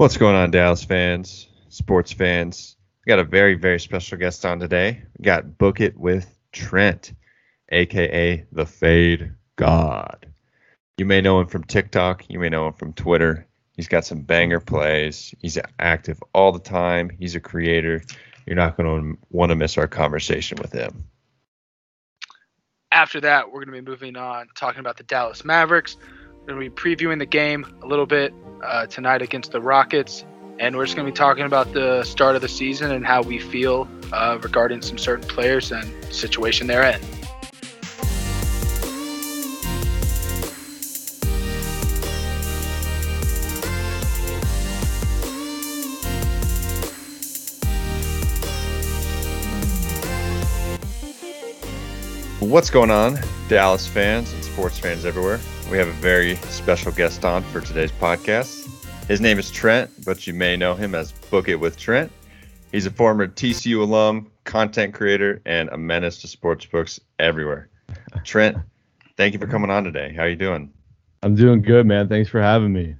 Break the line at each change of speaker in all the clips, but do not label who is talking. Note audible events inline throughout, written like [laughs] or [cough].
What's going on, Dallas fans, sports fans? We got a very, very special guest on today. We got Book It with Trent, aka the Fade God. You may know him from TikTok, you may know him from Twitter. He's got some banger plays. He's active all the time. He's a creator. You're not going to want to miss our conversation with him.
After that, we're going to be moving on, talking about the Dallas Mavericks. Going to be previewing the game a little bit uh, tonight against the Rockets. And we're just going to be talking about the start of the season and how we feel uh, regarding some certain players and situation they're in.
What's going on, Dallas fans and sports fans everywhere? We have a very special guest on for today's podcast. His name is Trent, but you may know him as Book It with Trent. He's a former TCU alum, content creator, and a menace to sports books everywhere. Trent, thank you for coming on today. How are you doing?
I'm doing good, man. Thanks for having me.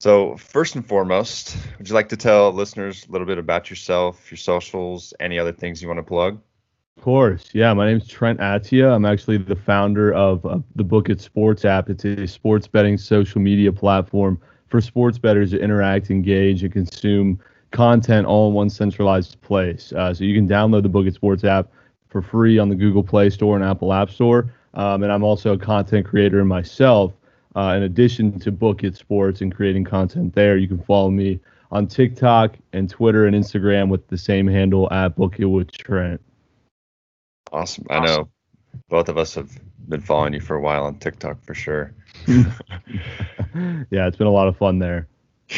So, first and foremost, would you like to tell listeners a little bit about yourself, your socials, any other things you want to plug?
Of course. Yeah, my name is Trent Attia. I'm actually the founder of uh, the Book It Sports app. It's a sports betting social media platform for sports bettors to interact, engage, and consume content all in one centralized place. Uh, so you can download the Book It Sports app for free on the Google Play Store and Apple App Store. Um, and I'm also a content creator myself. Uh, in addition to Book It Sports and creating content there, you can follow me on TikTok and Twitter and Instagram with the same handle at Book It with Trent.
Awesome. I know both of us have been following you for a while on TikTok for sure. [laughs]
yeah, it's been a lot of fun there.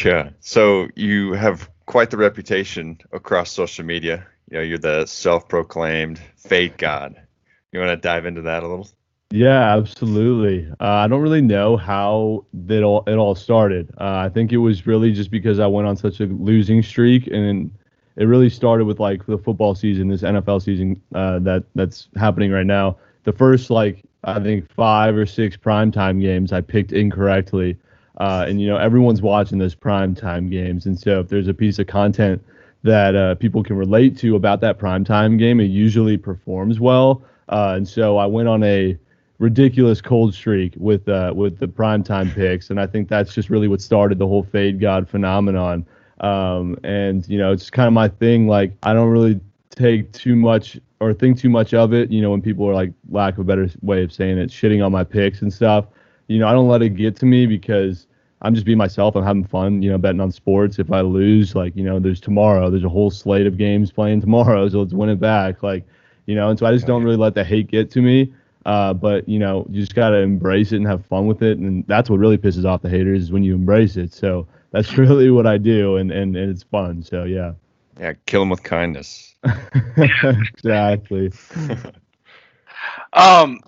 Yeah. So you have quite the reputation across social media. You know, you're the self-proclaimed fade god. You want to dive into that a little?
Yeah, absolutely. Uh, I don't really know how it all it all started. Uh, I think it was really just because I went on such a losing streak, and it really started with like the football season, this NFL season uh, that that's happening right now. The first like I think five or six primetime games I picked incorrectly, uh, and you know everyone's watching those primetime games, and so if there's a piece of content that uh, people can relate to about that primetime game, it usually performs well. Uh, and so I went on a ridiculous cold streak with uh, with the primetime picks, and I think that's just really what started the whole fade god phenomenon. Um, and you know, it's kind of my thing. Like, I don't really take too much or think too much of it. You know, when people are like, lack of a better way of saying it, shitting on my picks and stuff. You know, I don't let it get to me because I'm just being myself. I'm having fun. You know, betting on sports. If I lose, like, you know, there's tomorrow. There's a whole slate of games playing tomorrow, [laughs] so let's win it back. Like, you know, and so I just don't really let the hate get to me. Uh, but you know, you just gotta embrace it and have fun with it, and that's what really pisses off the haters is when you embrace it. So that's really what I do, and, and, and it's fun. So yeah.
Yeah, kill them with kindness. [laughs]
exactly. [laughs]
um,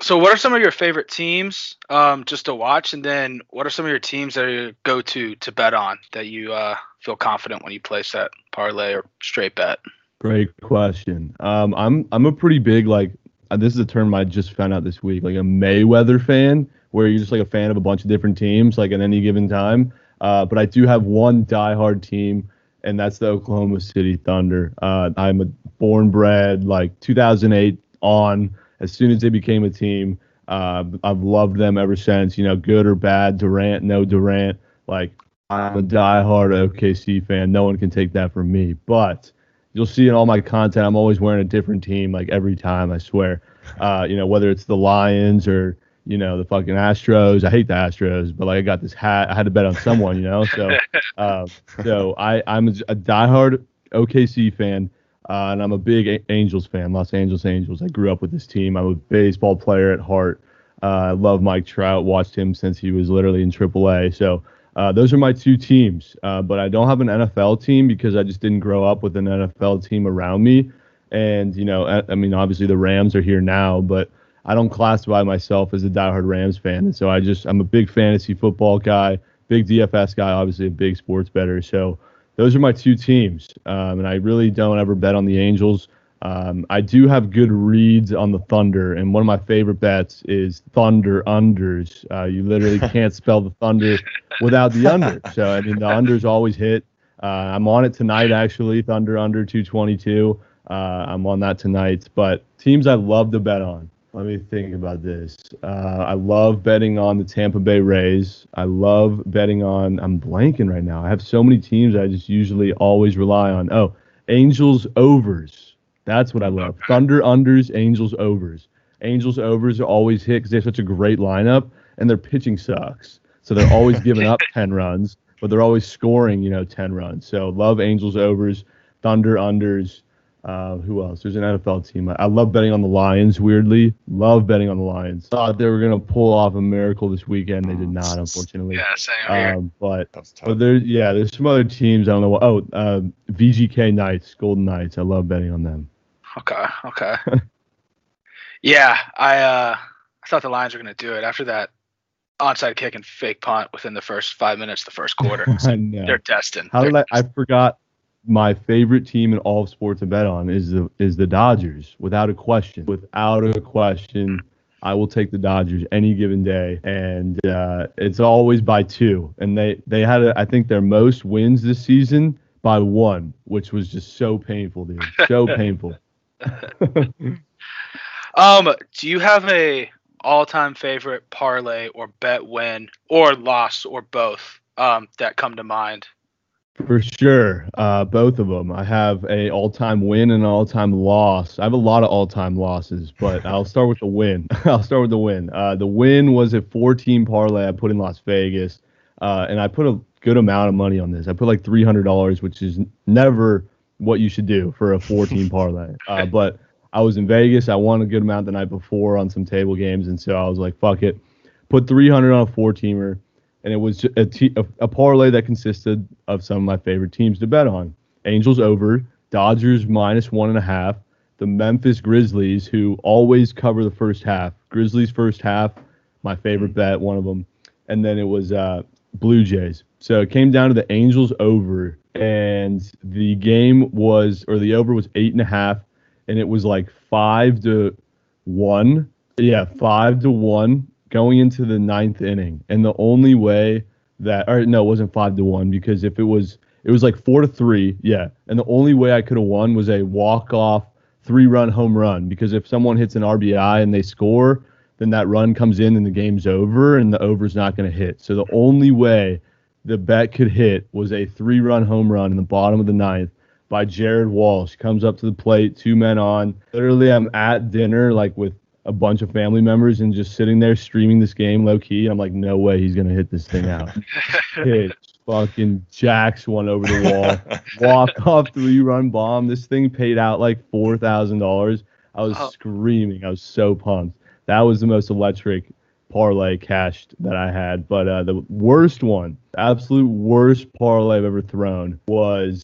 so what are some of your favorite teams um, just to watch, and then what are some of your teams that you go to to bet on that you uh, feel confident when you place that parlay or straight bet?
Great question. Um, I'm I'm a pretty big like uh, this is a term I just found out this week, like a Mayweather fan, where you're just like a fan of a bunch of different teams, like at any given time. Uh, but I do have one diehard team, and that's the Oklahoma City Thunder. Uh, I'm a born bred, like 2008 on. As soon as they became a team, uh, I've loved them ever since. You know, good or bad, Durant, no Durant. Like I'm a diehard OKC fan. No one can take that from me. But you'll see in all my content, I'm always wearing a different team, like every time. I swear. Uh, you know, whether it's the Lions or you know, the fucking Astros. I hate the Astros, but like I got this hat. I had to bet on someone, you know. So, [laughs] uh, so I I'm a, a diehard OKC fan, uh, and I'm a big Angels fan. Los Angeles Angels. I grew up with this team. I'm a baseball player at heart. Uh, I love Mike Trout. Watched him since he was literally in AAA. So. Uh, those are my two teams, uh, but I don't have an NFL team because I just didn't grow up with an NFL team around me. And you know, I, I mean, obviously the Rams are here now, but I don't classify myself as a diehard Rams fan, and so I just I'm a big fantasy football guy, big DFS guy, obviously a big sports better. So those are my two teams, um, and I really don't ever bet on the Angels. Um, I do have good reads on the Thunder, and one of my favorite bets is Thunder unders. Uh, you literally [laughs] can't spell the Thunder without the under. So I mean, the unders always hit. Uh, I'm on it tonight, actually. Thunder under 222. Uh, I'm on that tonight. But teams I love to bet on. Let me think about this. Uh, I love betting on the Tampa Bay Rays. I love betting on. I'm blanking right now. I have so many teams I just usually always rely on. Oh, Angels overs. That's what I love. Thunder unders, Angels overs. Angels overs are always hit because they have such a great lineup and their pitching sucks. So they're always [laughs] giving up 10 runs, but they're always scoring, you know, 10 runs. So love Angels overs, Thunder unders. Uh, who else? There's an NFL team. I, I, love betting on the Lions. Weirdly, love betting on the Lions. Thought they were gonna pull off a miracle this weekend. They did not, unfortunately.
Yeah, same here.
Um, but but there's yeah, there's some other teams. I don't know what. Oh, uh, VGK Knights, Golden Knights. I love betting on them.
Okay, okay. [laughs] yeah, I uh, I thought the Lions were gonna do it after that onside kick and fake punt within the first five minutes, the first quarter. [laughs]
I know.
They're destined.
How
They're
did I? I forgot my favorite team in all of sports to bet on is the is the Dodgers, without a question. Without a question, I will take the Dodgers any given day, and uh, it's always by two. And they they had a, I think their most wins this season by one, which was just so painful, dude. So [laughs] painful. [laughs]
um, do you have a all-time favorite parlay or bet win or loss or both um, that come to mind?
For sure, uh, both of them. I have a all-time win and an all-time loss. I have a lot of all-time losses, but [laughs] I'll start with the win. [laughs] I'll start with the win. Uh, the win was a 14 parlay I put in Las Vegas, uh, and I put a good amount of money on this. I put like $300, which is never what you should do for a 14 [laughs] parlay. Uh, but I was in Vegas. I won a good amount the night before on some table games, and so I was like, "Fuck it." Put 300 on a four-teamer and it was a, t- a, a parlay that consisted of some of my favorite teams to bet on. Angels over, Dodgers minus one and a half, the Memphis Grizzlies, who always cover the first half. Grizzlies first half, my favorite mm. bet, one of them. And then it was uh, Blue Jays. So it came down to the Angels over, and the game was, or the over was eight and a half, and it was like five to one. Yeah, five to one going into the ninth inning, and the only way that, or no, it wasn't five to one because if it was, it was like four to three, yeah, and the only way I could have won was a walk off three run home run because if someone hits an RBI and they score, then that run comes in and the game's over and the over's not going to hit. So the only way the bet could hit was a three run home run in the bottom of the ninth by Jared Walsh. Comes up to the plate, two men on. Literally, I'm at dinner like with a bunch of family members and just sitting there streaming this game low key. I'm like, no way he's gonna hit this thing out. [laughs] Hit fucking jacks one over the wall, [laughs] walk off three run bomb. This thing paid out like four thousand dollars. I was oh. screaming. I was so pumped. That was the most electric parlay cashed that I had. But uh, the worst one, absolute worst parlay I've ever thrown was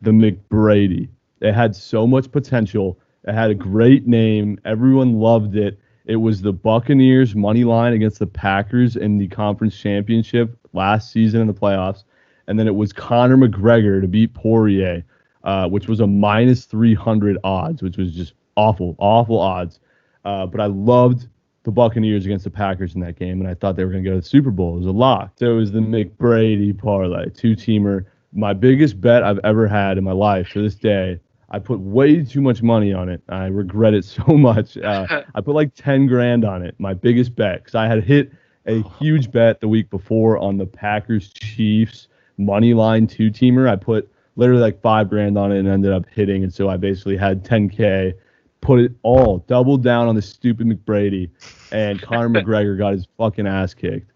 the McBrady. It had so much potential it had a great name. Everyone loved it. It was the Buccaneers money line against the Packers in the conference championship last season in the playoffs. And then it was Conor McGregor to beat Poirier, uh, which was a minus 300 odds, which was just awful, awful odds. Uh, but I loved the Buccaneers against the Packers in that game, and I thought they were going to go to the Super Bowl. It was a lock. So it was the McBrady parlay, two teamer. My biggest bet I've ever had in my life to this day I put way too much money on it. I regret it [laughs] so much. Uh, [laughs] I put like 10 grand on it, my biggest bet, because I had hit a [laughs] huge bet the week before on the Packers Chiefs money line two teamer. I put literally like five grand on it and ended up hitting. And so I basically had 10K, put it all, doubled down on the stupid McBrady, and Conor McGregor got his fucking ass kicked.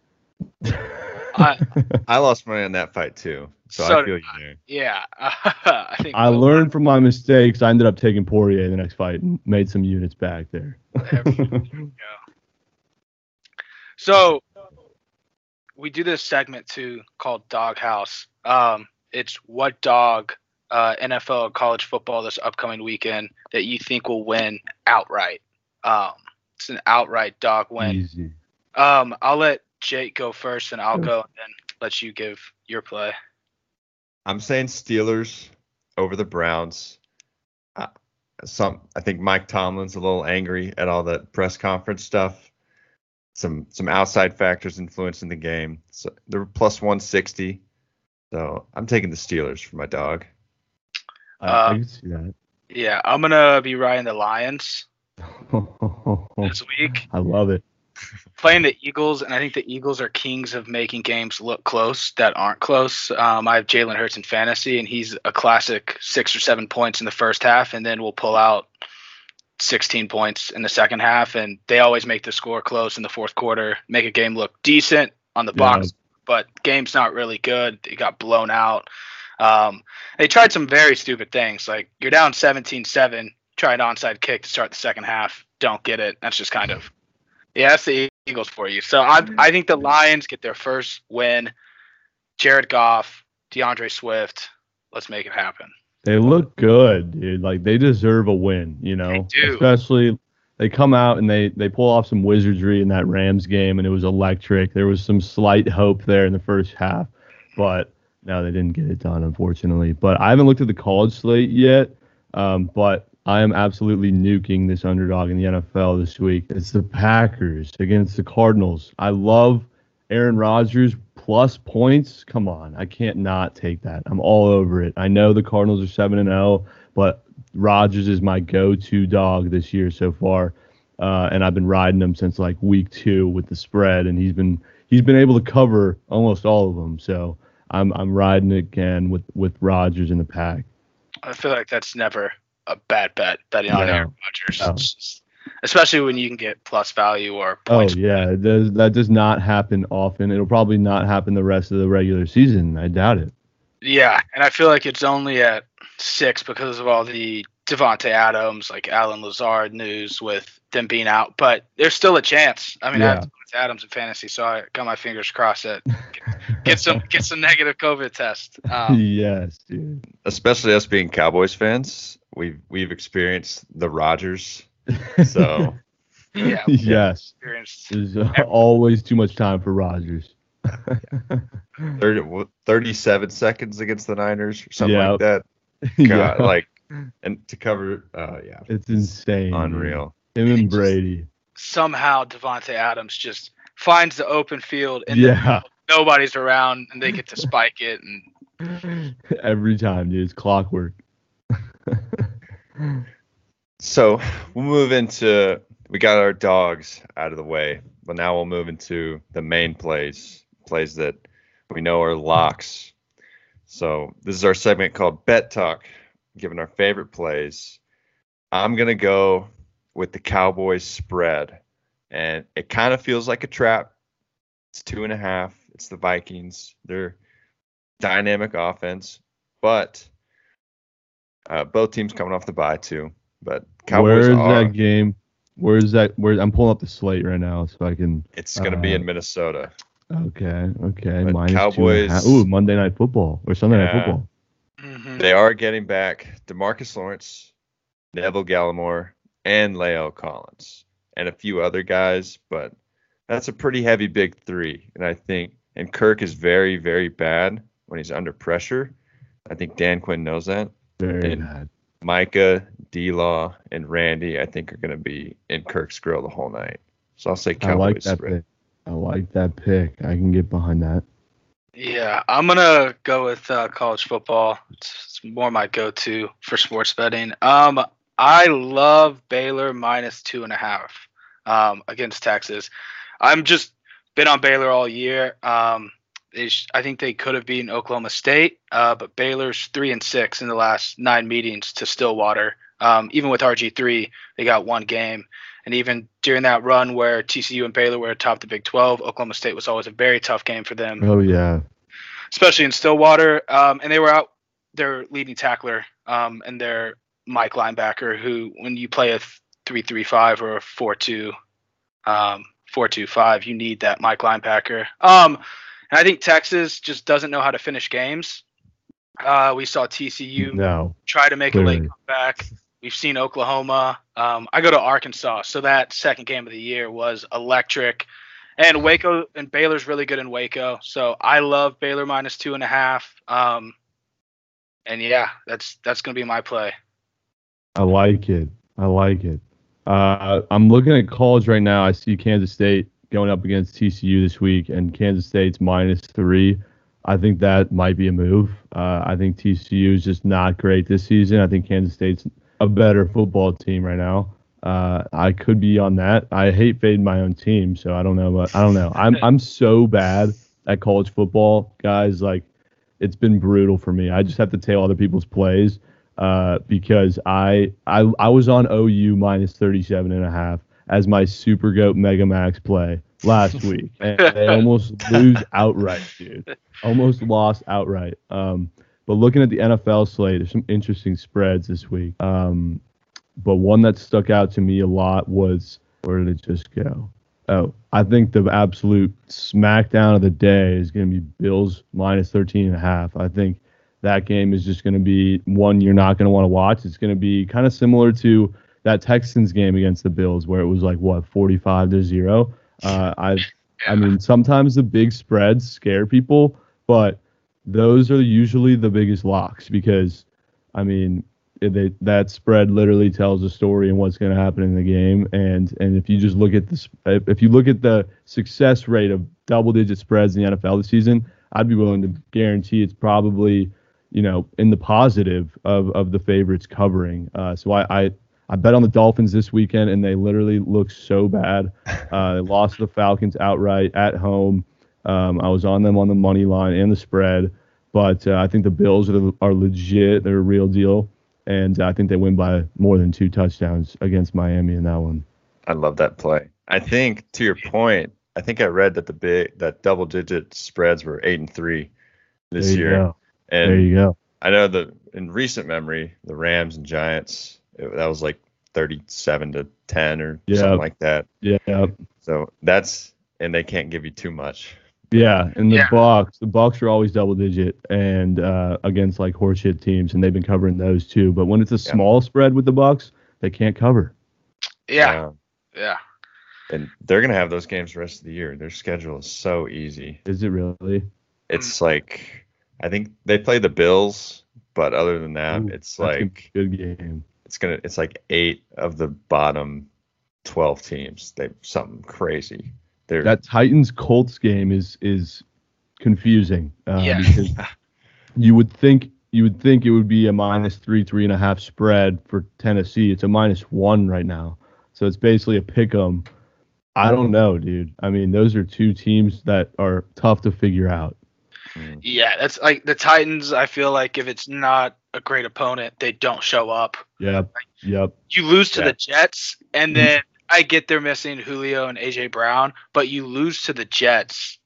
I, [laughs] I lost money on that fight too. So, so I feel you there.
Yeah, [laughs] I think
I learned from my mistakes. I ended up taking Poirier in the next fight and made some units back there. there [laughs] go.
So we do this segment too called Doghouse. Um, it's what dog uh, NFL or college football this upcoming weekend that you think will win outright. Um, it's an outright dog win. Easy. Um, I'll let Jake go first, and I'll go and then let you give your play.
I'm saying Steelers over the Browns. I, some I think Mike Tomlin's a little angry at all that press conference stuff. Some some outside factors influencing the game. So they're plus 160. So I'm taking the Steelers for my dog.
I,
Uh,
I can see that.
Yeah, I'm gonna be riding the Lions [laughs] this week,
I love it.
Playing the Eagles, and I think the Eagles are kings of making games look close that aren't close. Um, I have Jalen Hurts in fantasy, and he's a classic six or seven points in the first half, and then we'll pull out 16 points in the second half, and they always make the score close in the fourth quarter, make a game look decent on the box, but game's not really good. It got blown out. Um, they tried some very stupid things, like you're down 17-7, try an onside kick to start the second half, don't get it. That's just kind of yeah, that's the Eagles for you. So I I think the Lions get their first win. Jared Goff, D'Andre Swift, let's make it happen.
They look good, dude. Like they deserve a win, you know.
They do.
Especially they come out and they they pull off some wizardry in that Rams game and it was electric. There was some slight hope there in the first half, but no, they didn't get it done, unfortunately. But I haven't looked at the college slate yet. Um, but I am absolutely nuking this underdog in the NFL this week. It's the Packers against the Cardinals. I love Aaron Rodgers plus points. Come on, I can't not take that. I'm all over it. I know the Cardinals are seven and zero, but Rodgers is my go-to dog this year so far, uh, and I've been riding him since like week two with the spread, and he's been he's been able to cover almost all of them. So I'm I'm riding again with with Rodgers in the pack.
I feel like that's never a bad bet betting on
No.
Aaron Rodgers,
No.
Just- especially when you can get plus value or points.
Oh yeah, does, that does not happen often. It'll probably not happen the rest of the regular season. I doubt it.
Yeah, and I feel like it's only at six because of all the Davante Adams, like Allen Lazard news with them being out. But there's still a chance. I mean, I have Davante Adams in fantasy, so I got my fingers crossed that get some get some negative COVID test. [laughs] Um,
yes, dude.
Especially us being Cowboys fans, we've we've experienced the Rodgers. [laughs] So
yeah, [laughs]
yes.
experienced.
There's [laughs] always too much time for Rodgers.
30, 37 seconds against the Niners or something
Yeah.
like that. God, like and to cover uh yeah,
it's insane.
unreal.
Him and Brady.
Somehow Davante Adams just finds the open field and then
Yeah.
nobody's around and they get to spike it and
Every time, dude. It's clockwork. [laughs]
So we'll move into we got our dogs out of the way, but now we'll move into the main plays, plays that we know are locks. So this is our segment called Bet Talk, giving our favorite plays. I'm gonna go with the Cowboys spread, and it kind of feels like a trap. It's two and a half. It's the Vikings. They're dynamic offense, but uh, both teams coming off the bye too. But Cowboys
Where's
are.
that game? Where's that? Where I'm pulling up the slate right now so I can.
It's gonna be
uh,
in Minnesota.
Okay, okay.
But
minus two
Cowboys-
half. Ooh, Monday Night Football or Sunday Night
Yeah.
Football.
Mhm.
They are getting back DeMarcus Lawrence, Neville Gallimore, and Leo Collins, and a few other guys, but that's a pretty heavy big three. And I think, and Kirk is very, very bad when he's under pressure. I think Dan Quinn knows that.
Very
And-
bad.
Micah, D Law, and Randy, I think, are going to be in Kirk's grill the whole night. So I'll say Cowboys.
I
Cowboys
like that
spread.
pick. I like that pick. I can get behind that.
Yeah, I'm gonna go with uh, college football. It's, it's more my go-to for sports betting. Um, I love Baylor minus two and a half um, against Texas. I'm just been on Baylor all year. Um, they sh- I think they could have beaten Oklahoma State, uh, but Baylor's three and six in the last nine meetings to Stillwater. Um, even with RG3, they got one game. And even during that run where TCU and Baylor were atop the Big 12, Oklahoma State was always a very tough game for them
Oh yeah.
especially in Stillwater. Um, and they were out their leading tackler um, and their Mike linebacker, who when you play a three-three-five or a four-two, um, four-two-five, you need that Mike linebacker. And I think Texas just doesn't know how to finish games. Uh, we saw TCU
No.
try to make a late
Clearly.
comeback. We've seen Oklahoma. Um, I go to Arkansas, so that second game of the year was electric. And Waco and Baylor's really good in Waco, so I love Baylor minus two and a half. Um, and yeah, that's that's gonna be my play.
I like it. I like it. Uh, I'm looking at college right now. I see Kansas State going up against TCU this week, and Kansas State's minus three. I think that might be a move. Uh, I think TCU is just not great this season. I think Kansas State's a better football team right now. Uh, I could be on that. I hate fading my own team, so I don't know. But I don't know. I'm [laughs] I'm so bad at college football, guys. Like it's been brutal for me. I just have to tail other people's plays uh, because I, I I was on OU minus 37 and a half as my Super Goat Mega Max play last week, and they almost [laughs] lose outright, dude. Almost lost outright. Um, but looking at the NFL slate, there's some interesting spreads this week. Um, but one that stuck out to me a lot was where did it just go? Oh, I think the absolute smackdown of the day is going to be Bills minus 13 and a half. I think that game is just going to be one you're not going to want to watch. It's going to be kind of similar to that Texans game against the Bills where it was like what 45 to 0. Uh, I I mean sometimes the big spreads scare people, but those are usually the biggest locks because I mean they, that spread literally tells a story and what's going to happen in the game. And and if you just look at this, if you look at the success rate of double digit spreads in the NFL this season, I'd be willing to guarantee it's probably you know in the positive of of the favorites covering. Uh, so I, I I bet on the Dolphins this weekend, and they literally look so bad. [laughs] Uh, they lost to the Falcons outright at home. Um, I was on them on the money line and the spread, but uh, I think the Bills are, are legit. They're a real deal and I think they win by more than two touchdowns against Miami in that one.
I love that play. I think to your point, I think I read that the big that double digit spreads were eight and three this year.
Go.
And
there you go.
I know that in recent memory, the Rams and Giants that was like thirty-seven to ten or
yep.
something like that.
Yeah.
So that's and they can't give you too much.
Yeah, and the yeah. Bucks, the Bucks are always double digit and uh, against like horseshit teams, and they've been covering those too. But when it's a small spread with the Bucks, they can't cover.
Yeah, yeah.
And they're gonna have those games the rest of the year. Their schedule is so easy.
Is it really?
It's like I think they play the Bills, but other than that,
Ooh,
it's like
good game.
It's gonna it's like eight of the bottom twelve teams. They something crazy.
They're, that Titans Colts game is is confusing uh,
yeah.
because you would think you would think it would be a minus three three and a half spread for Tennessee. It's a minus one right now, so it's basically a pick 'em. I don't know, dude. I mean, those are two teams that are tough to figure out.
Hmm. Yeah, that's like the Titans. I feel like if it's not a great opponent, they don't show up.
Yep. Yep.
You lose to yeah. the Jets, and then I get they're missing Julio and AJ Brown, but you lose to the Jets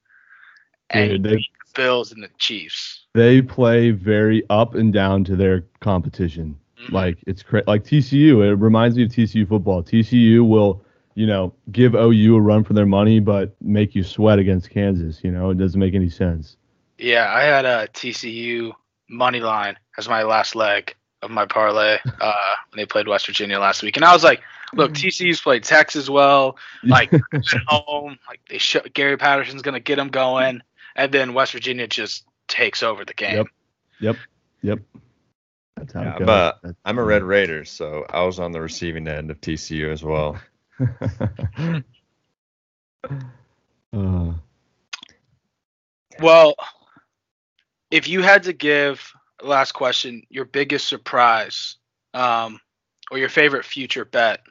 and Dude, they, the Bills and the Chiefs.
They play very up and down to their competition. Mm-hmm. Like it's cra- like TCU. It reminds me of TCU football. TCU will, you know, give OU a run for their money, but make you sweat against Kansas. You know, it doesn't make any sense.
Yeah, I had a TCU money line as my last leg of my parlay [laughs] uh, when they played West Virginia last week, and I was like, look, mm. TCU's played Texas well. Like [laughs] at home, like they show Gary Patterson's gonna get them going, and then West Virginia just takes over the game.
Yep. Yep. Yep. That's how
yeah, it goes. I'm a, I'm a Red Raider, so I was on the receiving end of TCU as well. [laughs]
uh.
Well, if you had to give last question your biggest surprise um, or your favorite future bet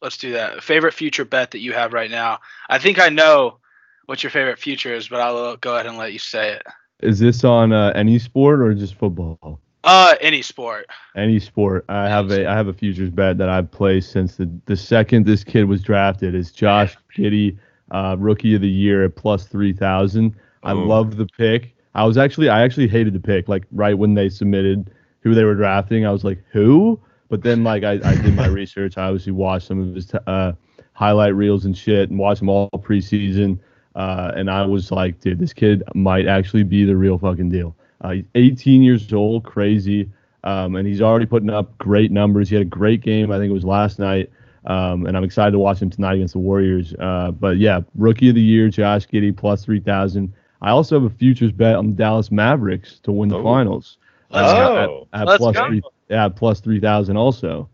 Let's do that. Favorite future bet that you have right now. I think I know what your favorite future is, but I'll go ahead and let you say it.
Is this on uh, any sport or just football?
Uh, any sport.
Any sport. I have a I have a futures bet that I've placed since the the second this kid was drafted. Is Josh Giddey, uh, rookie of the year at plus three thousand. I love the pick. I was actually I actually hated the pick. Like right when they submitted who they were drafting, I was like, who? But then like I, I did my [laughs] research. I obviously watched some of his t- uh, highlight reels and shit, and watched him all preseason. Uh, and I was like, dude, this kid might actually be the real fucking deal. Uh, he's 18 years old, crazy, um, and he's already putting up great numbers. He had a great game. I think it was last night. Um, and I'm excited to watch him tonight against the Warriors. Uh, but yeah, rookie of the year, Josh Giddey, plus 3,000. I also have a futures bet on the Dallas Mavericks to win the oh. finals.
Uh,
go. At, at
plus. Three, yeah, plus three thousand also.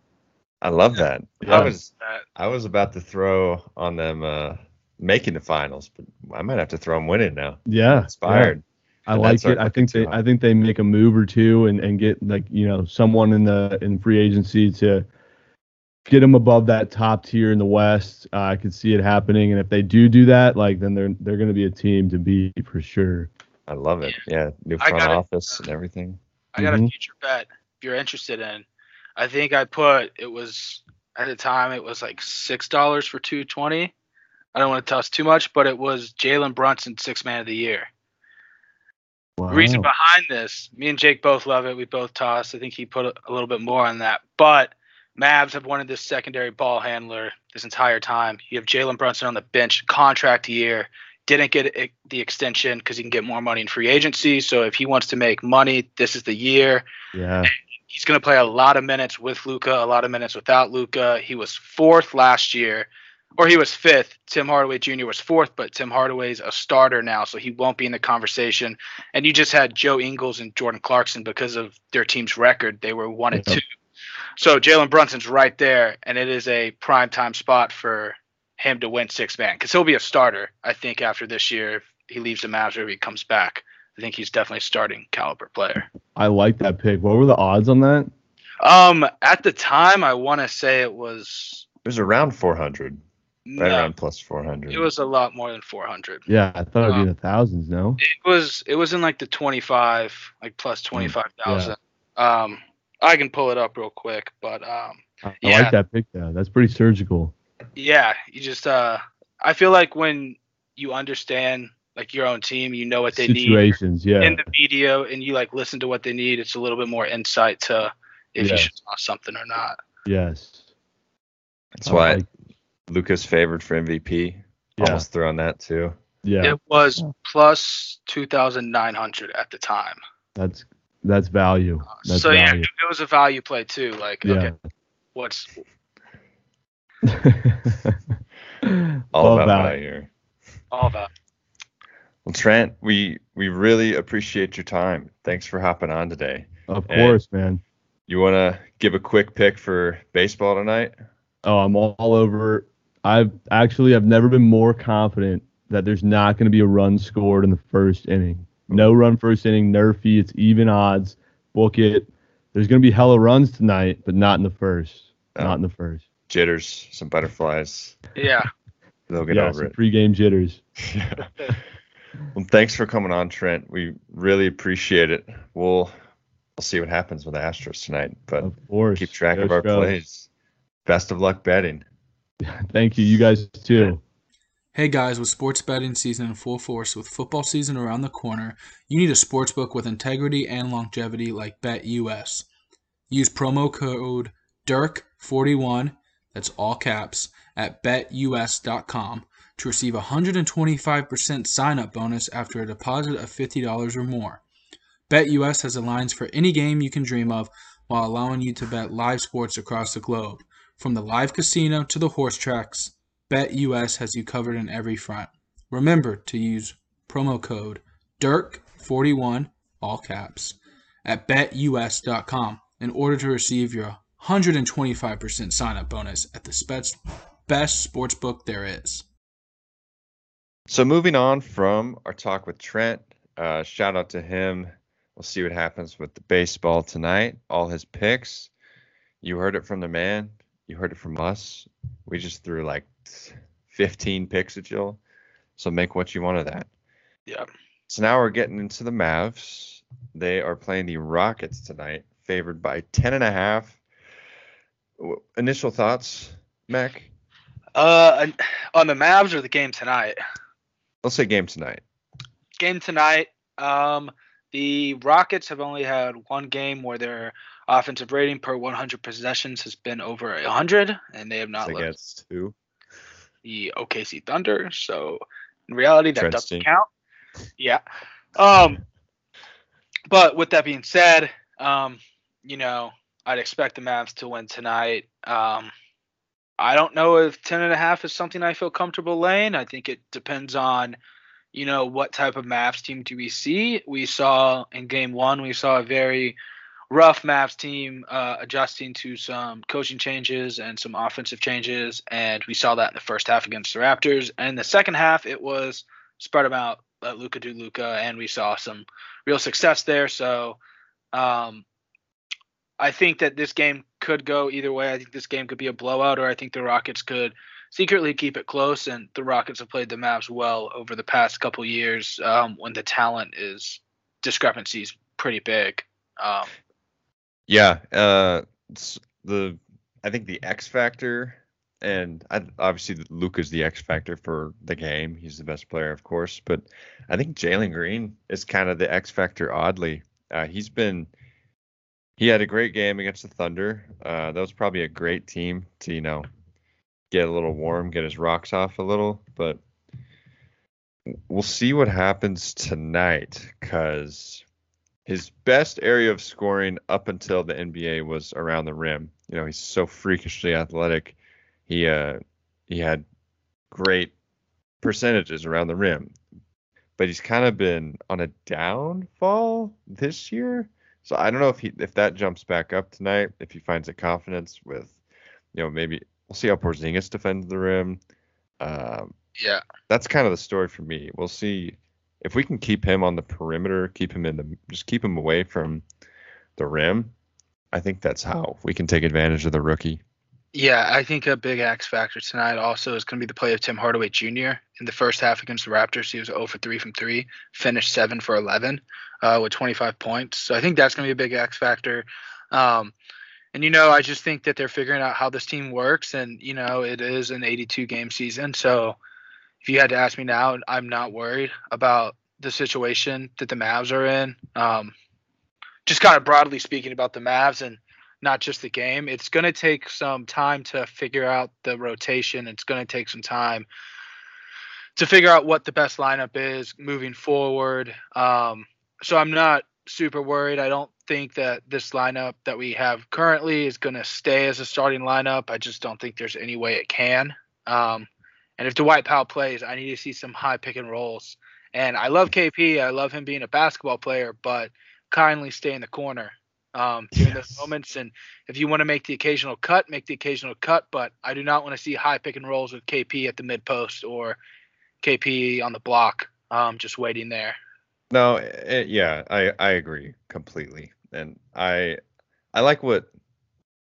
I love that.
Yeah.
I was I was about to throw on them uh, making the finals, but I might have to throw them winning now.
Yeah,
Inspired.
I like it. I think they I think they make a move or two and, and get like you know someone in the in free agency to get them above that top tier in the West. Uh, I could see it happening, and if they do do that, like then they're they're going to be a team to beat for sure.
I love it. Yeah, new front
gotta-
office and everything.
I got a
Mhm.
future bet if you're interested in. I think I put it was at the time it was like six dollars for two twenty. I don't want to toss too much, but it was Jalen Brunson six man of the year.
Wow.
The reason behind this, me and Jake both love it. We both toss. I think he put a, a little bit more on that. But Mavs have wanted this secondary ball handler this entire time. You have Jalen Brunson on the bench, contract year. Didn't get the extension because he can get more money in free agency. So if he wants to make money, this is the year.
Yeah,
He's going to play a lot of minutes with Luka, a lot of minutes without Luka. He was fourth last year, or he was fifth. Tim Hardaway Jr. was fourth, but Tim Hardaway's a starter now, so he won't be in the conversation. And you just had Joe Ingles and Jordan Clarkson because of their team's record. They were one and two. So Jalen Brunson's right there, and it is a prime time spot for him to win six man because he'll be a starter. I think after this year, if he leaves the Mavs or if he comes back, I think he's definitely a starting caliber player.
I like that pick. What were the odds on that?
Um, at the time, I want to say it was
It was around 400, right
no,
around plus 400.
it was a lot more than 400.
Yeah, I thought it'd be
Um,
in the thousands. No.
It was it was in like the 25, like plus 25,000. Yeah. Um, I can pull it up real quick, but um,
I I like that pick. though. That's pretty surgical.
yeah, you just uh, I feel like when you understand like your own team, you know what they need
Situations. Yeah.
in the video, and you like listen to what they need. It's a little bit more insight to if
Yeah.
you should toss something or not.
yes.
That's
I
why
like-
Luka's favored for MVP.
Yeah.
Almost threw on that too.
Yeah.
It was plus 2,900 at the time.
That's that's value. Uh, that's
so yeah, it was a value play too. Like, okay, what's [laughs]
All
Love
about value here.
all about?
Well, Trent, we we really appreciate your time. Thanks for hopping on today.
Of
And-
course, man.
You want to give a quick pick for baseball tonight?
Oh, I'm all, all over. I've actually I've never been more confident that there's not going to be a run scored in the first inning. No run first inning, NRFI. It's even odds. Book it. There's going to be hella runs tonight, but not in the first.
Oh.
Not in the first.
Jitters, some butterflies.
Yeah,
They'll get
yeah,
over
some
it.
pregame jitters. yeah. [laughs]
well, thanks for coming on, Trent. We really appreciate it. We'll we'll see what happens with the Astros tonight, but
Of course.
keep track
Go
of our
Stros.
plays. Best of luck betting. [laughs]
Thank you. You guys too.
Hey guys, with sports betting season in full force, with football season around the corner, you need a sports book with integrity and longevity like BetUS. Use promo code DIRK41, that's all caps, at betus.com to receive a 125% sign up bonus after a deposit of $50 or more. BetUS has the lines for any game you can dream of while allowing you to bet live sports across the globe. From the live casino to the horse tracks, BetUS has you covered in every front. Remember to use promo code DIRK41, all caps, at betus.com in order to receive your 125% sign up bonus at the best sports book there is.
So moving on from our talk with Trent, uh, shout out to him. We'll see what happens with the baseball tonight. All his picks. You heard it from the man. You heard it from us. We just threw like 15 picks at you. So make what you want of that.
Yeah.
So now we're getting into the Mavs. They are playing the Rockets tonight, favored by 10 and a half. Initial thoughts, Mac?
Uh, on the Mavs or the game tonight?
Let's say game tonight.
Game tonight. Um, the Rockets have only had one game where their offensive rating per 100 possessions has been over 100, and they have not
It's against who?
the OKC Thunder. So in reality, that doesn't count. Yeah. Um. But with that being said, um, you know, I'd expect the Mavs to win tonight. Um, I don't know if ten and a half is something I feel comfortable laying. I think it depends on, you know, what type of Mavs team do we see. We saw in game one, we saw a very rough Mavs team uh, adjusting to some coaching changes and some offensive changes, and we saw that in the first half against the Raptors. And the second half, it was spread them out, let Luka do Luka. and we saw some real success there. So um, I think that this game could go either way. I think this game could be a blowout, or I think the Rockets could secretly keep it close. And the Rockets have played the Mavs well over the past couple years um, when the talent is discrepancies pretty big. Um,
Yeah, uh, the I think the X factor, and I, obviously Luke is the X factor for the game. He's the best player, of course, but I think Jalen Green is kind of the X factor. Oddly, uh, he's been he had a great game against the Thunder. Uh, that was probably a great team to you know get a little warm, get his rocks off a little, but we'll see what happens tonight because his best area of scoring up until the NBA was around the rim. You know, he's so freakishly athletic. He uh he had great percentages around the rim. But he's kind of been on a downfall this year. So I don't know if he if that jumps back up tonight, if he finds a confidence with you know, maybe we'll see how Porzingis defends the rim. Um
yeah,
that's kind of the story for me. We'll see if we can keep him on the perimeter, keep him in the just keep him away from the rim. I think that's how we can take advantage of the rookie.
Yeah, I think a big X factor tonight also is going to be the play of Tim Hardaway Jr. In the first half against the Raptors, he was 0 for 3 from 3, finished 7 for 11 uh, with 25 points. So I think that's going to be a big X factor. Um, and, you know, I just think that they're figuring out how this team works. And, you know, it is an 82 game season. So if you had to ask me now, I'm not worried about the situation that the Mavs are in. Um, just kind of broadly speaking about the Mavs and not just the game. It's going to take some time to figure out the rotation. It's going to take some time to figure out what the best lineup is moving forward. Um, so I'm not super worried. I don't think that this lineup that we have currently is going to stay as a starting lineup. I just don't think there's any way it can. Um, and if Dwight Powell plays, I need to see some high pick and rolls. And I love KP. I love him being a basketball player, but kindly stay in the corner um, during
Yes.
those moments. And if you want to make the occasional cut, make the occasional cut. But I do not want to see high pick and rolls with KP at the mid post or KP on the block, um, just waiting there.
No, eh, yeah, I I agree completely, and I I like what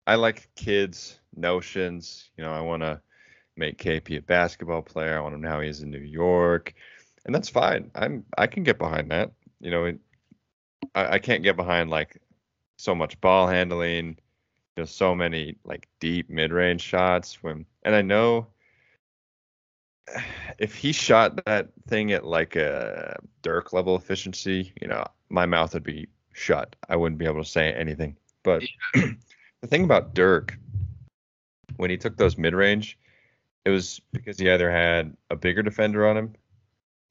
I like Kidd's notions. You know, I want to make KP a basketball player. I want him how he is in New York, and that's fine. I'm I can get behind that. You know, it, I I can't get behind like so much ball handling. You know, so many like deep mid range shots when, and I know [sighs] if he shot that thing at like a Dirk level efficiency, you know, my mouth would be shut. I wouldn't be able to say anything. But [clears throat] the thing about Dirk, when he took those mid range, it was because he either had a bigger defender on him,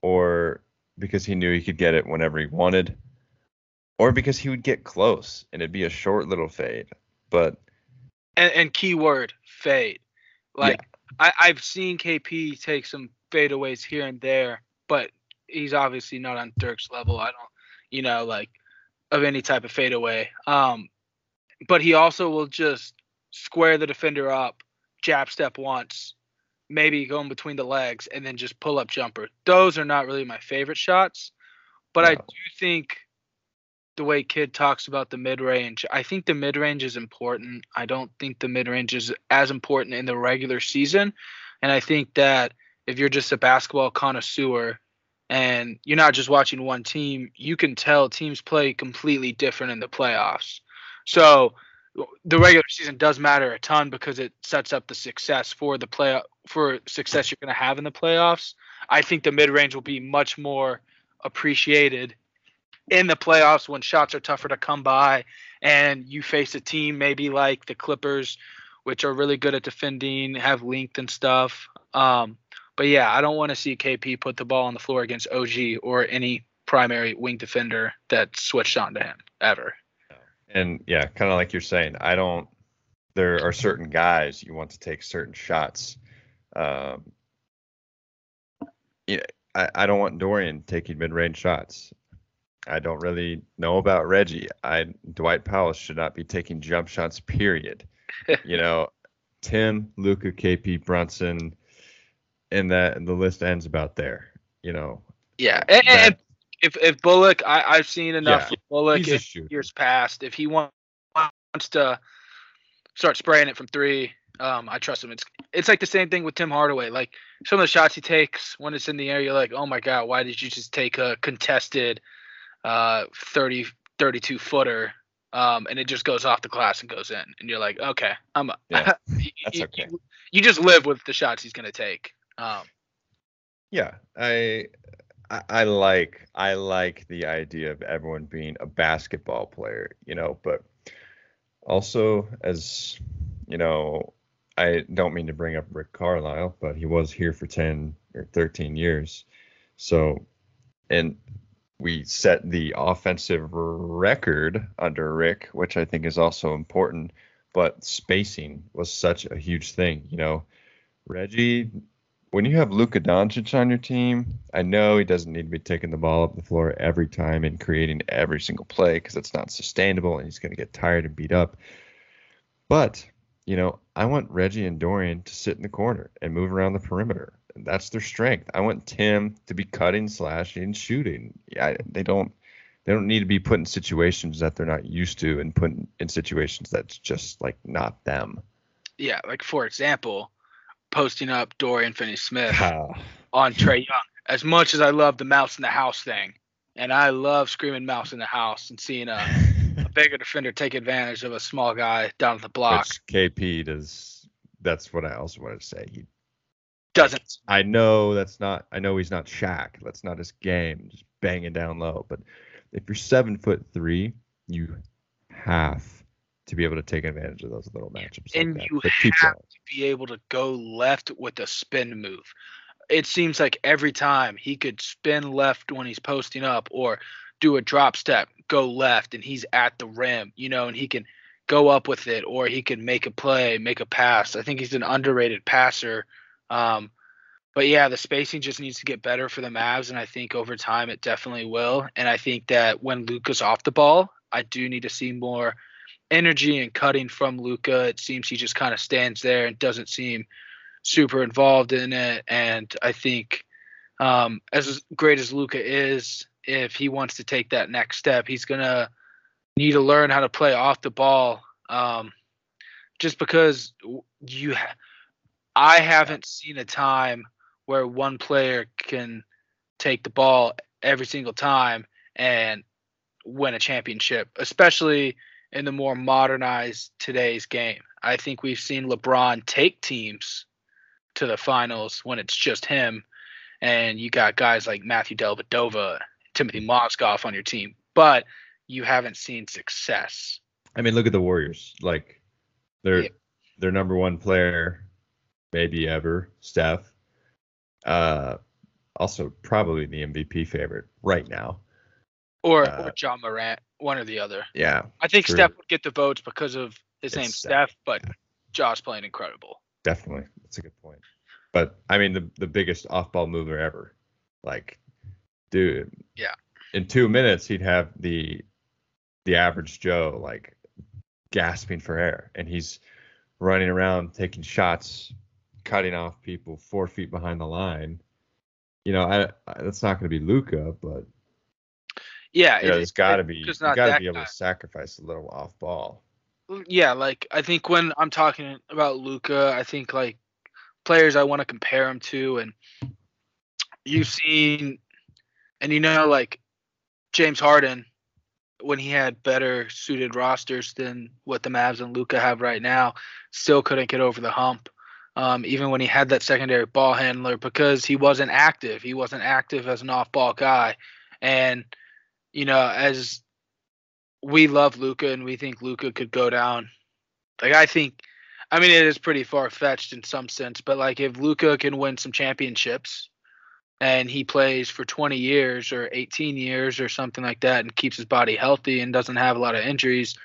or because he knew he could get it whenever he wanted, or because he would get close and it'd be a short little fade. But
And, and keyword fade. Like I, I've seen KP take some fadeaways here and there, but he's obviously not on Dirk's level. I don't, you know, like of any type of fadeaway. Um, but he also will just square the defender up, jab step once, maybe going between the legs, and then just pull up jumper. Those are not really my favorite shots, but I do think the way Kidd talks about the mid range, I think the mid range is important. I don't think the mid range is as important in the regular season. And I think that if you're just a basketball connoisseur and you're not just watching one team, you can tell teams play completely different in the playoffs. So the regular season does matter a ton because it sets up the success for the play for success you're going to have in the playoffs. I think the mid range will be much more appreciated in the playoffs when shots are tougher to come by and you face a team maybe like the Clippers, which are really good at defending, have length and stuff. Um, but yeah, I don't want to see KP put the ball on the floor against OG or any primary wing defender that switched onto him ever.
And yeah, kind of like you're saying, I don't. There are certain guys you want to take certain shots. Um, yeah, I, I don't want Dorian taking mid-range shots. I don't really know about Reggie. I Dwight Powell should not be taking jump shots. Period. [laughs] you know, Tim, Luka, KP, Brunson, and that and the list ends about there. You know.
Yeah, and, and if if Bullock, I, I've seen enough
Yeah,
Bullock in years past. If he wants to start spraying it from three, um, I trust him. It's it's like the same thing with Tim Hardaway. Like some of the shots he takes when it's in the air, you're like, oh my god, why did you just take a contested uh 30 32 footer? Um, and it just goes off the glass and goes in, and you're like, okay, I'm.
Yeah, [laughs]
you,
that's okay.
You, you just live with the shots he's gonna take. Um,
Yeah, I, I like I like the idea of everyone being a basketball player, you know, but also as you know, I don't mean to bring up Rick Carlisle, but he was here for 10 or 13 years. So and we set the offensive record under Rick, which I think is also important, but spacing was such a huge thing, you know. Reggie when you have Luka Doncic on your team, I know he doesn't need to be taking the ball up the floor every time and creating every single play because it's not sustainable and he's going to get tired and beat up. But, you know, I want Reggie and Dorian to sit in the corner and move around the perimeter. That's their strength. I want Tim to be cutting, slashing, and shooting. Yeah, they don't they don't need to be put in situations that they're not used to and put in situations that's just like not them.
yeah, like for example, posting up Dorian Finney-Smith.
Ah,
on Trae Young. As much as I love the mouse in the house thing, and I love screaming mouse in the house and seeing a, a [laughs] bigger defender take advantage of a small guy down at the block,
Which KP does. That's what I also wanted to say. He,
doesn't.
I know that's not. I know he's not Shaq. That's not his game. Just banging down low. But if you're seven foot three, you have to be able to take advantage of those little matchups.
And
like
you have
going.
Be able to go left with a spin move. It seems like every time he could spin left when he's posting up or do a drop step, go left, and he's at the rim, you know, and he can go up with it or he can make a play, make a pass. I think he's an underrated passer. Um, but yeah, the spacing just needs to get better for the Mavs, and I think over time it definitely will. And I think that when Luka's off the ball, I do need to see more energy and cutting from Luka. It seems he just kind of stands there and doesn't seem super involved in it. And I think um, as great as Luka is, if he wants to take that next step, he's gonna need to learn how to play off the ball. Um, just because you, ha- I haven't seen a time where one player can take the ball every single time and win a championship, especially in the more modernized today's game. I think we've seen LeBron take teams to the finals when it's just him, and you got guys like Matthew Dellavedova, Timothy Mozgov on your team, but you haven't seen success.
I mean, look at the Warriors. Like, their
Yeah.
their number one player, maybe ever, Steph. Uh, also probably the MVP favorite right now.
Or,
Uh,
or John Morant, one or the other.
Yeah,
I think
true.
Steph would get the votes because of his
It's
name's
Steph,
Steph, but Josh playing incredible.
definitely. That's a good point. But I mean, the the biggest off-ball mover ever. Like, dude.
Yeah.
In two minutes, he'd have the the average Joe like gasping for air, and he's running around taking shots, cutting off people four feet behind the line. You know, I, I that's not going to be Luka, but
Yeah,
you know,
it-
there's
it-
got to be you got to be able
guy.
to sacrifice a little off ball.
yeah, like I think when I'm talking about Luka, I think like players I want to compare him to, and you've seen, and you know, like James Harden, when he had better suited rosters than what the Mavs and Luka have right now, still couldn't get over the hump. Um, even when he had that secondary ball handler, because he wasn't active. He wasn't active as an off-ball guy, and you know, as we love Luka and we think Luka could go down. Like I think, I mean, it is pretty far fetched in some sense, but like if Luka can win some championships, and he plays for 20 years or 18 years or something like that, and keeps his body healthy and doesn't have a lot of injuries,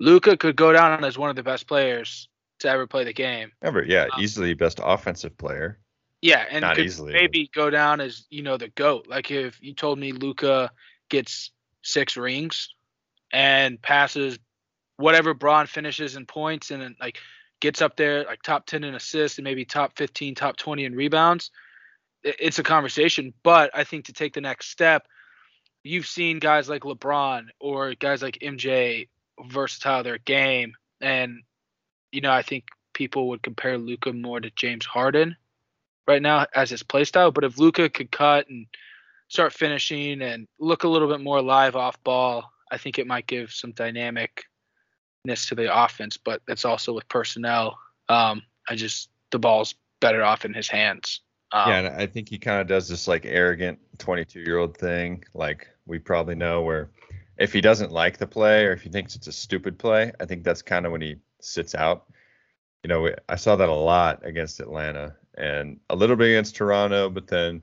Luka could go down as one of the best players to ever play the game.
Ever, yeah,
Um,
easily best offensive player.
Yeah, and
Not
could
easily,
maybe go down as you know the goat. Like if you told me Luka gets six rings and passes whatever Bron finishes in points and then, like gets up there like top 10 in assists and maybe top 15, top 20 in rebounds, it's a conversation. But I think to take the next step, you've seen guys like LeBron or guys like MJ versatile their game. And, you know, I think people would compare Luka more to James Harden right now as his play style. But if Luka could cut and start finishing and look a little bit more live off ball, I think it might give some dynamicness to the offense. But it's also with personnel. Um, I just the ball's better off in his hands. Um,
yeah, and I think he kind of does this like arrogant 22 year old thing. Like we probably know where if he doesn't like the play or if he thinks it's a stupid play, I think that's kind of when he sits out. You know, I saw that a lot against Atlanta and a little bit against Toronto, but then,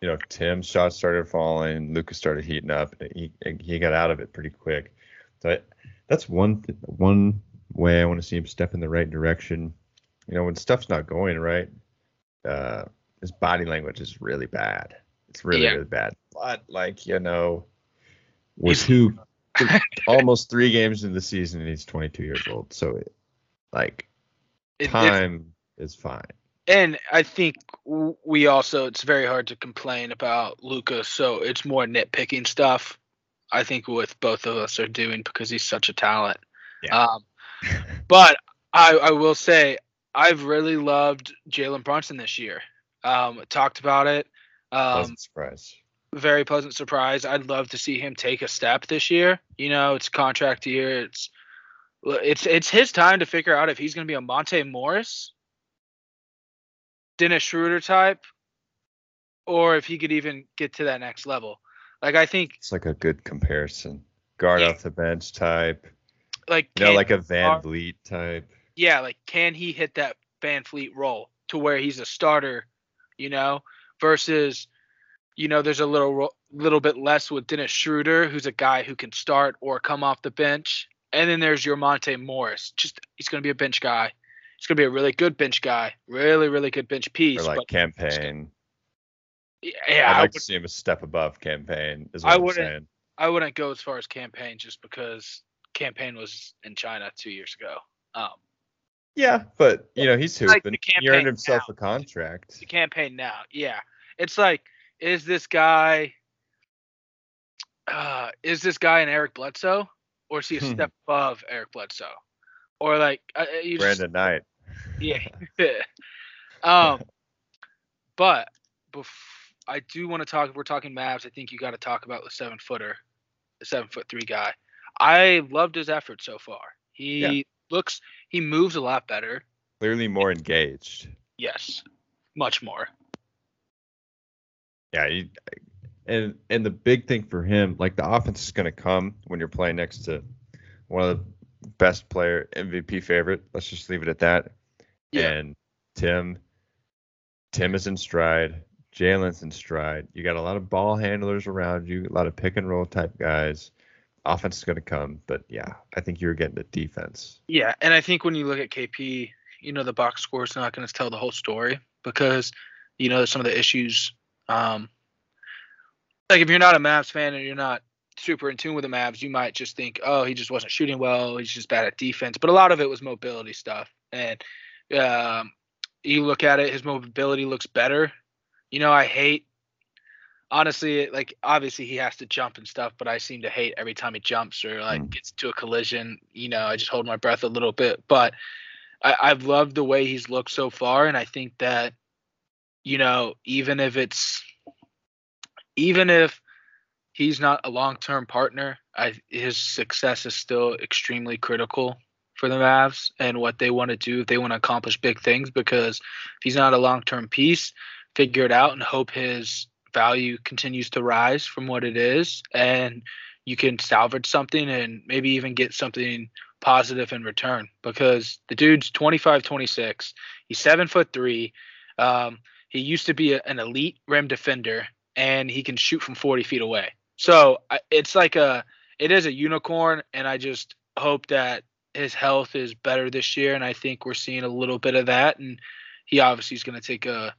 you know, Tim's shots started falling, Luka's started heating up, and he he got out of it pretty quick. So I, that's one one way I want to see him step in the right direction. You know, when stuff's not going right, uh, his body language is really bad. It's really yeah. really bad. But like you know, we're two [laughs] almost three games in the season and he's 22 years old. So it, like time it, is fine.
And I think we also it's very hard to complain about Luka's, so it's more nitpicking stuff. I think with both of us are doing because he's such a talent. Yeah. Um, [laughs] but I, I will say I've really loved Jalen Brunson this year. Um, talked about it. Um,
Pleasant surprise.
Very pleasant surprise. I'd love to see him take a step this year. You know, it's contract year. It's it's it's his time to figure out if he's going to be a Monte Morris Dennis Schroeder type, or if he could even get to that next level. Like I think
it's like a good comparison. Guard yeah. off the bench type.
Like
you know, like a Van Vleet type.
Yeah, like can he hit that Van Vleet role to where he's a starter, you know, versus you know, there's a little little bit less with Dennis Schroeder, who's a guy who can start or come off the bench. And then there's your Monte Morris. Just he's going to be a bench guy. He's going to be a really good bench guy, really, really good bench piece.
Or like Cam Payne.
Yeah,
I'd like
would,
to see him a step above Cam Payne. Is what I
am wouldn't.
Saying.
I wouldn't go as far as Cam Payne just because Cam Payne was in China two years ago. Um,
yeah, but you know he's hooping. Like he earned himself
now.
a contract.
The Cam Payne now, yeah. It's like, is this guy? Uh, is this guy an Eric Bledsoe, or is he a [laughs] step above Eric Bledsoe? Or like uh, you
Brandon
just,
Knight.
Yeah. [laughs] um, but bef- I do want to talk. If we're talking Mavs, I think you got to talk about the seven footer, the seven foot three guy. I loved his effort so far. He yeah. looks, he moves a lot better.
Clearly more engaged.
Yes, much more.
Yeah, he, and and the big thing for him, like the offense is going to come when you're playing next to one of the best player, MVP favorite. Let's just leave it at that. Yeah. And Tim, Tim is in stride. Jalen's in stride. You got a lot of ball handlers around you, a lot of pick and roll type guys. Offense is going to come, but yeah, I think you're getting the defense.
Yeah, and I think when you look at KP, you know the box score is not going to tell the whole story because you know some of the issues. Um, like if you're not a Mavs fan and you're not super in tune with the Mavs, you might just think, oh, he just wasn't shooting well. He's just bad at defense. But a lot of it was mobility stuff. And um, you look at it, his mobility looks better. You know, I hate, honestly, like obviously he has to jump and stuff, but I seem to hate every time he jumps or like mm. gets to a collision. You know, I just hold my breath a little bit. But I, I've loved the way he's looked so far. And I think that, you know, even if it's, even if he's not a long-term partner. I, his success is still extremely critical for the Mavs and what they want to do if they want to accomplish big things. Because if he's not a long-term piece, figure it out and hope his value continues to rise from what it is, and you can salvage something and maybe even get something positive in return. Because the dude's 25, 26. He's seven foot three. Um, he used to be a, an elite rim defender, and he can shoot from 40 feet away. So it's like a it is a unicorn, and I just hope that his health is better this year, and I think we're seeing a little bit of that. And he obviously is going to take a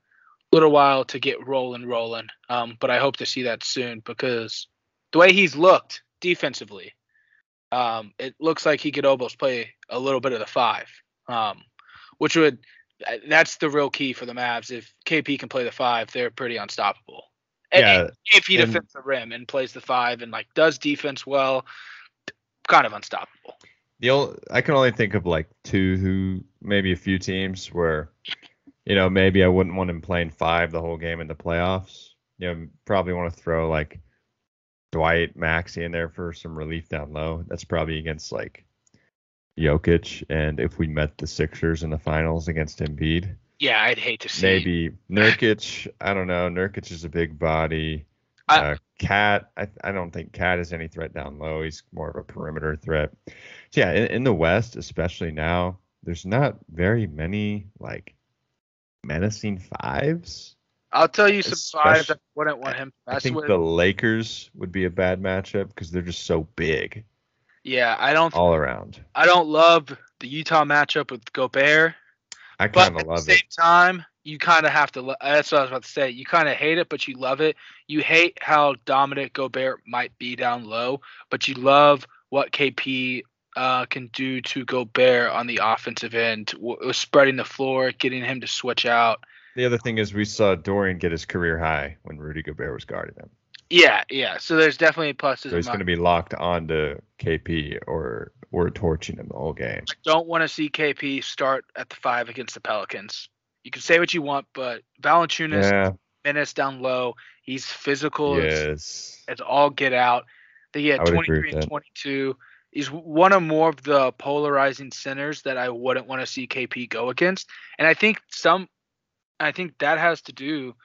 little while to get rolling, rolling. Um, but I hope to see that soon because the way he's looked defensively, um, it looks like he could almost play a little bit of the five, um, which would that's the real key for the Mavs. If KP can play the five, they're pretty unstoppable. And-
Yeah,
and if he
and-
defends the rim and plays the five and like does defense well, kind of unstoppable.
The only, I can only think of like two who maybe a few teams where, you know, maybe I wouldn't want him playing five the whole game in the playoffs. You know, probably want to throw like Dwight Maxi in there for some relief down low. That's probably against like Jokic, and if we met the Sixers in the finals against Embiid,
Yeah, I'd hate to see.
maybe Nurkic. I don't know. Nurkic is a big body.
I-
uh, Cat, I, I don't think Cat is any threat down low. He's more of a perimeter threat. So yeah, in, in the West, especially now, there's not very many like menacing fives.
I'll tell you some fives I wouldn't want him to
I think
with.
the Lakers would be a bad matchup because they're just so big
yeah, I don't.
all around.
I don't love the Utah matchup with Gobert,
I kind
at the same
it.
time, you kind of have to. lo- That's what I was about to say. You kind of hate it, but you love it. You hate how dominant Gobert might be down low, but you love what KP uh, can do to Gobert on the offensive end, w- spreading the floor, getting him to switch out.
The other thing is we saw Dorian get his career high when Rudy Gobert was guarding him.
Yeah, yeah. So there's definitely pluses.
So he's going to be locked onto KP or we're torching him whole game.
I don't want to see KP start at the five against the Pelicans. You can say what you want, but Valanciunas
Yeah.
minutes down low. He's physical. It's,
Yes.
it's all get out. They get
I would agree
23 and
that.
22. He's one of more of the polarizing centers that I wouldn't want to see KP go against. And I think some, I think that has to do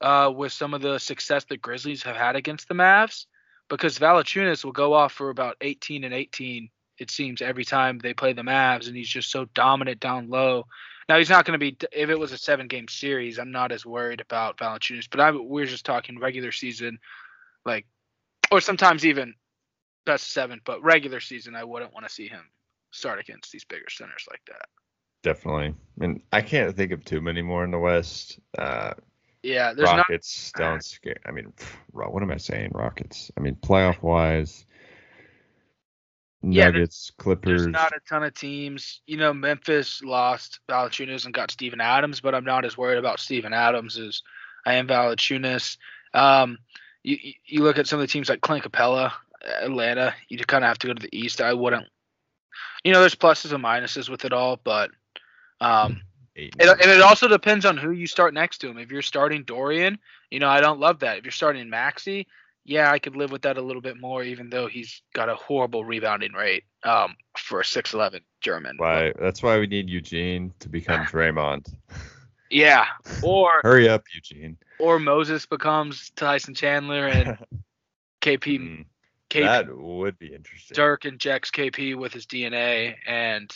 uh, with some of the success the Grizzlies have had against the Mavs, because Valanciunas will go off for about 18 and 18. It seems every time they play the Mavs, and he's just so dominant down low. Now he's not going to be. If it was a seven-game series, I'm not as worried about Valanciunas. But I, we're just talking regular season, like, or sometimes even best seven. But regular season, I wouldn't want to see him start against these bigger centers like that.
Definitely. And I can't think of too many more in the West. Uh,
Yeah, there's not.
Rockets don't scare. I mean, what am I saying? Rockets. I mean, playoff wise,
Yeah, there's-
Clippers.
There's not a ton of teams. You know, Memphis lost Valanciunas and got Steven Adams, but I'm not as worried about Steven Adams as I am Valanciunas. Um, you, you- you look at some of the teams like Clint Capela, Atlanta. You kind of have to go to the East. I wouldn't. You know, there's pluses and minuses with it all, but um, it, and it also depends on who you start next to him. If you're starting Dorian, you know, I don't love that. If you're starting Maxi, yeah, I could live with that a little bit more, even though he's got a horrible rebounding rate um, for a 6'11 German. But,
Why? That's why we need Eugene to become [laughs] Draymond.
yeah, or [laughs]
Hurry up, Eugene.
or Moses becomes Tyson Chandler and [laughs] KP,
Mm,
KP
that would be interesting.
Dirk injects KP with his DNA, and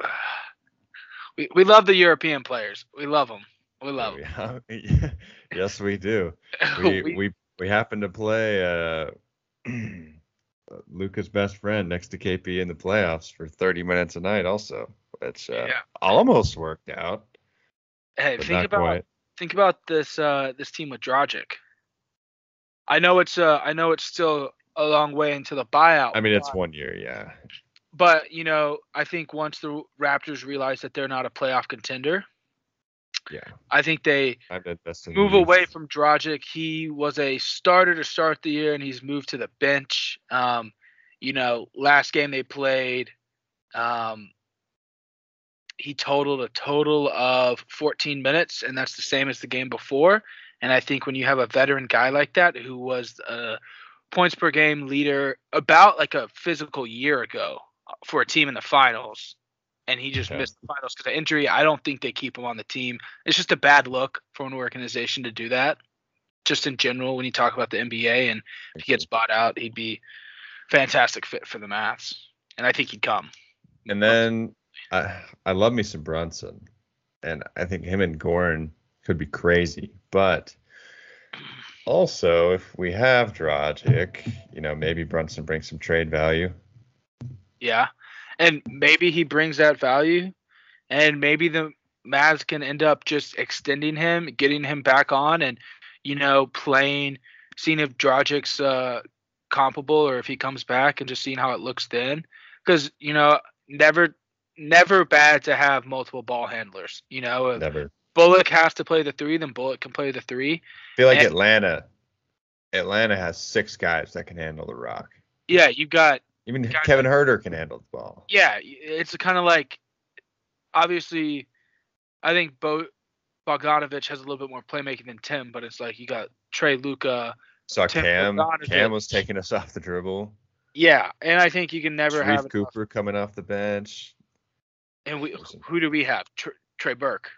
[sighs] we we love the European players. We love them. We love them.
Yeah, yes, we do. We, we we happen to play uh, [clears throat] Luka's best friend next to KP in the playoffs for 30 minutes a night, also, which uh,
Yeah.
almost worked out,
hey, think about
quite.
think about this uh this team with Dragic. I know it's uh I know it's still a long way into the buyout.
I mean, it's one year, yeah.
but you know, I think once the Raptors realize that they're not a playoff contender,
Yeah,
I think they move away from Dragic. He was a starter to start the year, and he's moved to the bench. Um, you know, last game they played, um, he totaled a total of 14 minutes, and that's the same as the game before. And I think when you have a veteran guy like that, who was a points per game leader about like a physical year ago uh, for a team in the finals, and he just
Yeah.
missed the finals because of injury, I don't think they keep him on the team. It's just a bad look for an organization to do that. Just in general, when you talk about the NBA, and if he gets bought out, he'd be fantastic fit for the Mavs, and I think he'd come.
And then I I love me some Brunson, and I think him and Goran could be crazy. But also, if we have Dragic, you know, maybe Brunson brings some trade value.
Yeah. And maybe he brings that value and maybe the Mavs can end up just extending him, getting him back on and you know, playing seeing if Dragic's uh comparable or if he comes back and just seeing how it looks then. Because, you know, never never bad to have multiple ball handlers. You know,
Never.
Bullock has to play the three, then Bullock can play the three.
I feel like
And-
Atlanta. Atlanta has six guys that can handle the rock.
Yeah, you got
Even
Guys
Kevin Huerter can handle the ball.
yeah, it's kind of like obviously I think Bo Bogdanovich has a little bit more playmaking than Tim, but it's like you got Trey Luka.
Saw
Tim
Cam.
Bogdanovich.
Cam was taking us [laughs] off the dribble.
Yeah, and I think you can never have
Sharif
enough-
Cooper coming off the bench.
And we who do we have? Tr- Trey Burke.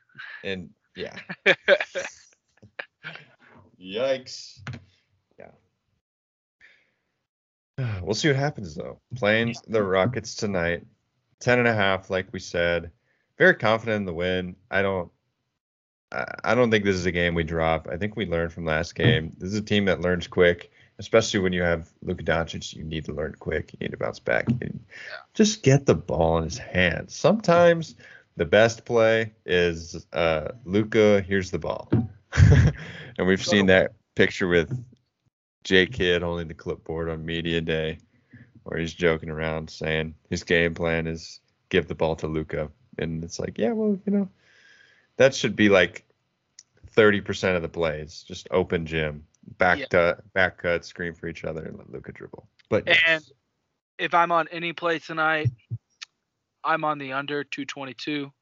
And yeah. [laughs] Yikes. [sighs] We'll see what happens though. Playing the Rockets tonight. Ten and a half, like we said. Very confident in the win. I don't I don't think this is a game we drop. I think we learned from last game. This is a team that learns quick, especially when you have Luka Doncic. You need to learn quick. You need to bounce back. Just get the ball in his hands. Sometimes the best play is uh, Luka. Here's the ball, [laughs] and we've seen that picture with J Kidd holding the clipboard on media day, where he's joking around saying his game plan is give the ball to Luka, and it's like, yeah, well, you know, that should be like thirty percent of the plays, just open gym, back
Yeah.
to back cut, screen for each other, and let Luka dribble. But
And if I'm on any play tonight, I'm on the under 222.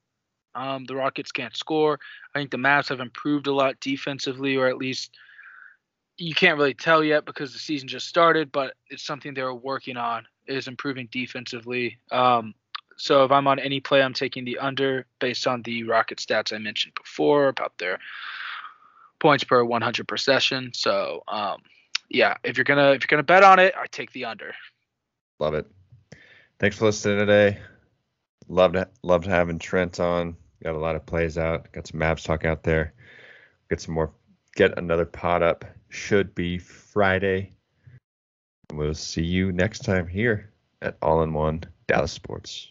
Um, the Rockets can't score. I think the Mavs have improved a lot defensively, or at least you can't really tell yet because the season just started. But it's something they're working on is improving defensively. Um, so if I'm on any play, I'm taking the under based on the Rocket stats I mentioned before about their points per 100 possession. So um, yeah, if you're gonna if you're gonna bet on it, I take the under.
Love it. Thanks for listening today. Loved loved having Trent on. Got a lot of plays out. Got some Mavs talk out there. Get some more. Get another pot up. Should be Friday. We'll see you next time here at All in One Dallas Sports.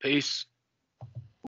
Peace.